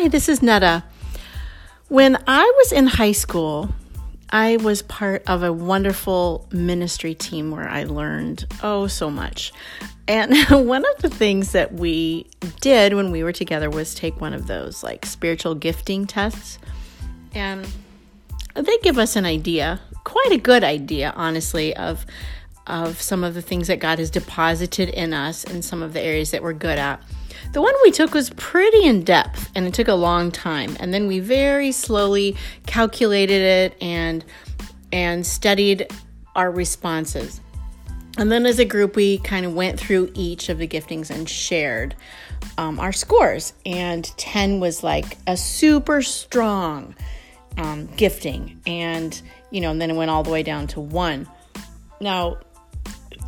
Hi, this is Netta. When I was in high school, I was part of a wonderful ministry team where I learned oh so much. And one of the things that we did when we were together was take one of those like spiritual gifting tests. And they give us an idea, quite a good idea, honestly, of of some of the things that God has deposited in us and some of the areas that we're good at. The one we took was pretty in depth and it took a long time. And then we very slowly calculated it and and studied our responses. And then as a group, we kind of went through each of the giftings and shared um, our scores. And 10 was like a super strong um, gifting. And, you know, and then it went all the way down to one. Now,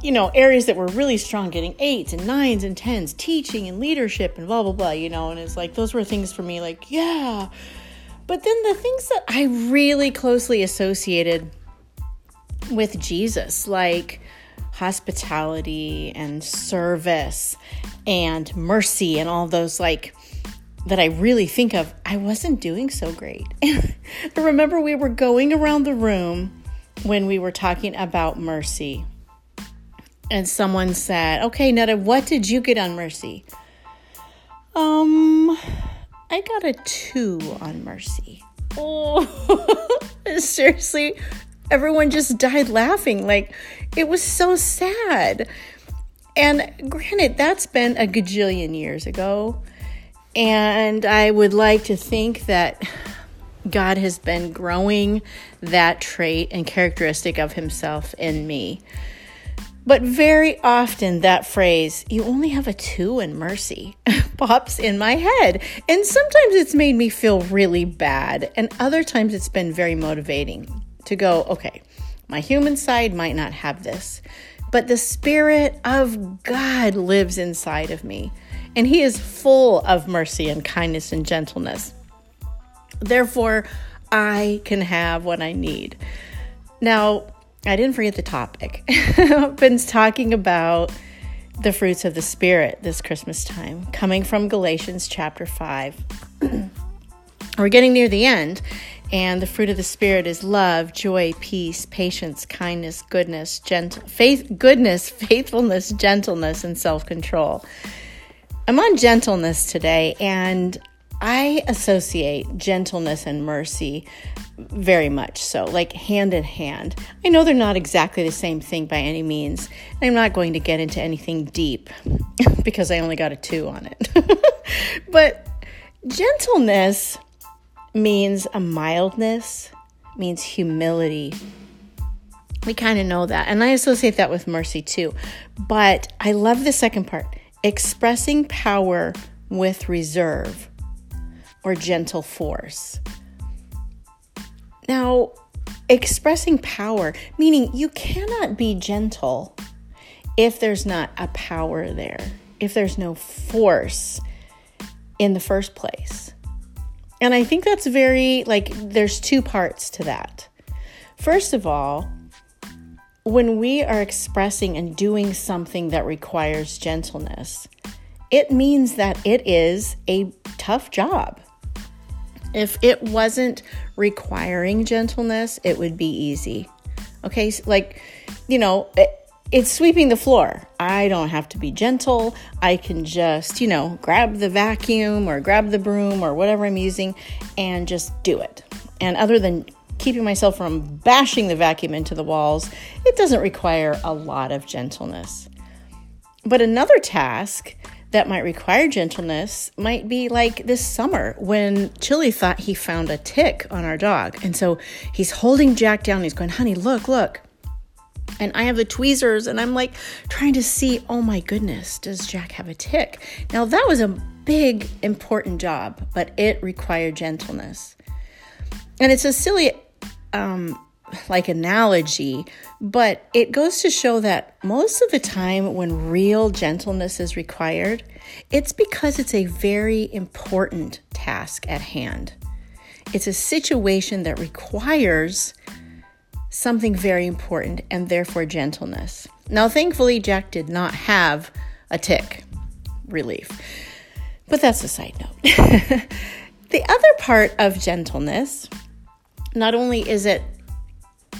you know, areas that were really strong, getting eights and nines and tens, teaching and leadership and blah, blah, blah, you know, and it's like those were things for me, like, yeah. But then the things that I really closely associated with Jesus, like hospitality and service and mercy and all those, like, that I really think of, I wasn't doing so great. I remember we were going around the room when we were talking about mercy and someone said, "Okay, Netta, what did you get on Mercy?" Um, I got a two on Mercy. Oh, seriously, everyone just died laughing. Like it was so sad. And granted, that's been a gajillion years ago. And I would like to think that God has been growing that trait and characteristic of Himself in me. But very often that phrase, you only have a two in mercy, pops in my head. And sometimes it's made me feel really bad. And other times it's been very motivating to go, okay, my human side might not have this, but the Spirit of God lives inside of me. And He is full of mercy and kindness and gentleness. Therefore, I can have what I need. Now, I didn't forget the topic. I've been talking about the fruits of the Spirit this Christmas time, coming from Galatians chapter 5. We're getting near the end, and the fruit of the Spirit is love, joy, peace, patience, kindness, goodness, gentle, faith, goodness, faithfulness, gentleness, and self control. I'm on gentleness today, and I associate gentleness and mercy very much so, like hand in hand. I know they're not exactly the same thing by any means. I'm not going to get into anything deep because I only got a two on it. but gentleness means a mildness, means humility. We kind of know that. And I associate that with mercy too. But I love the second part expressing power with reserve or gentle force. Now, expressing power, meaning you cannot be gentle if there's not a power there, if there's no force in the first place. And I think that's very, like, there's two parts to that. First of all, when we are expressing and doing something that requires gentleness, it means that it is a tough job. If it wasn't requiring gentleness, it would be easy. Okay, like, you know, it, it's sweeping the floor. I don't have to be gentle. I can just, you know, grab the vacuum or grab the broom or whatever I'm using and just do it. And other than keeping myself from bashing the vacuum into the walls, it doesn't require a lot of gentleness. But another task that might require gentleness might be like this summer when Chili thought he found a tick on our dog. And so he's holding Jack down. He's going, honey, look, look. And I have the tweezers and I'm like trying to see, oh my goodness, does Jack have a tick? Now that was a big, important job, but it required gentleness. And it's a silly um, like analogy, but it goes to show that most of the time when real gentleness is required, it's because it's a very important task at hand. It's a situation that requires something very important and therefore gentleness. Now, thankfully, Jack did not have a tick relief, but that's a side note. The other part of gentleness, not only is it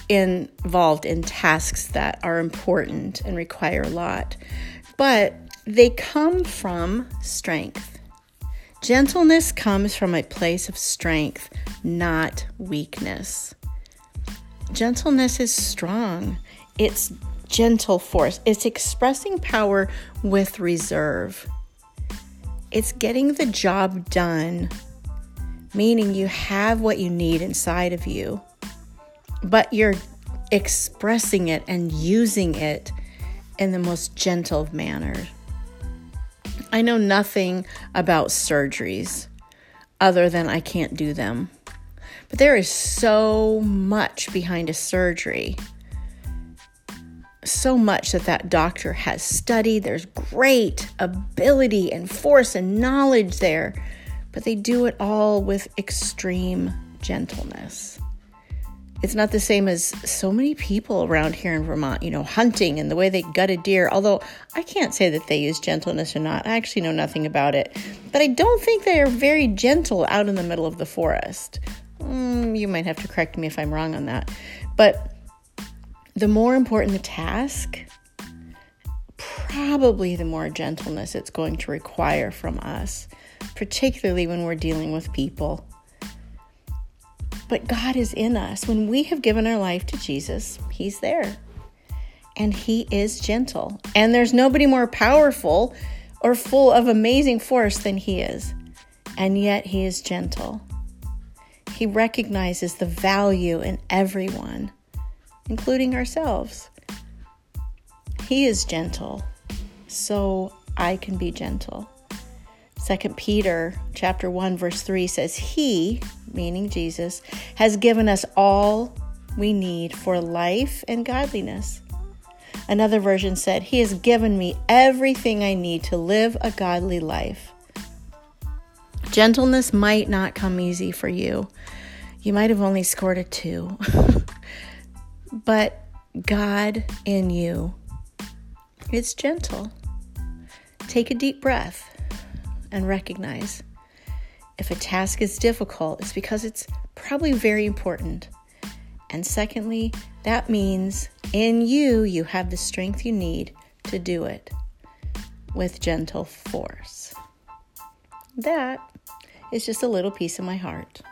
involved in tasks that are important and require a lot, but they come from strength. Gentleness comes from a place of strength, not weakness. Gentleness is strong. It's gentle force. It's expressing power with reserve. It's getting the job done, meaning you have what you need inside of you, but you're expressing it and using it in the most gentle manner. I know nothing about surgeries other than I can't do them. But there is so much behind a surgery. So much that that doctor has studied. There's great ability and force and knowledge there, but they do it all with extreme gentleness. It's not the same as so many people around here in Vermont, you know, hunting and the way they gut a deer. Although I can't say that they use gentleness or not. I actually know nothing about it. But I don't think they are very gentle out in the middle of the forest. Mm, you might have to correct me if I'm wrong on that. But the more important the task, probably the more gentleness it's going to require from us, particularly when we're dealing with people. But God is in us. When we have given our life to Jesus, He's there. And He is gentle. And there's nobody more powerful or full of amazing force than He is. And yet He is gentle. He recognizes the value in everyone, including ourselves. He is gentle, so I can be gentle. 2 Peter chapter 1 verse 3 says he, meaning Jesus, has given us all we need for life and godliness. Another version said, He has given me everything I need to live a godly life. Gentleness might not come easy for you. You might have only scored a two. but God in you, it's gentle. Take a deep breath and recognize if a task is difficult, it's because it's probably very important. And secondly, that means in you, you have the strength you need to do it with gentle force. That is just a little piece of my heart.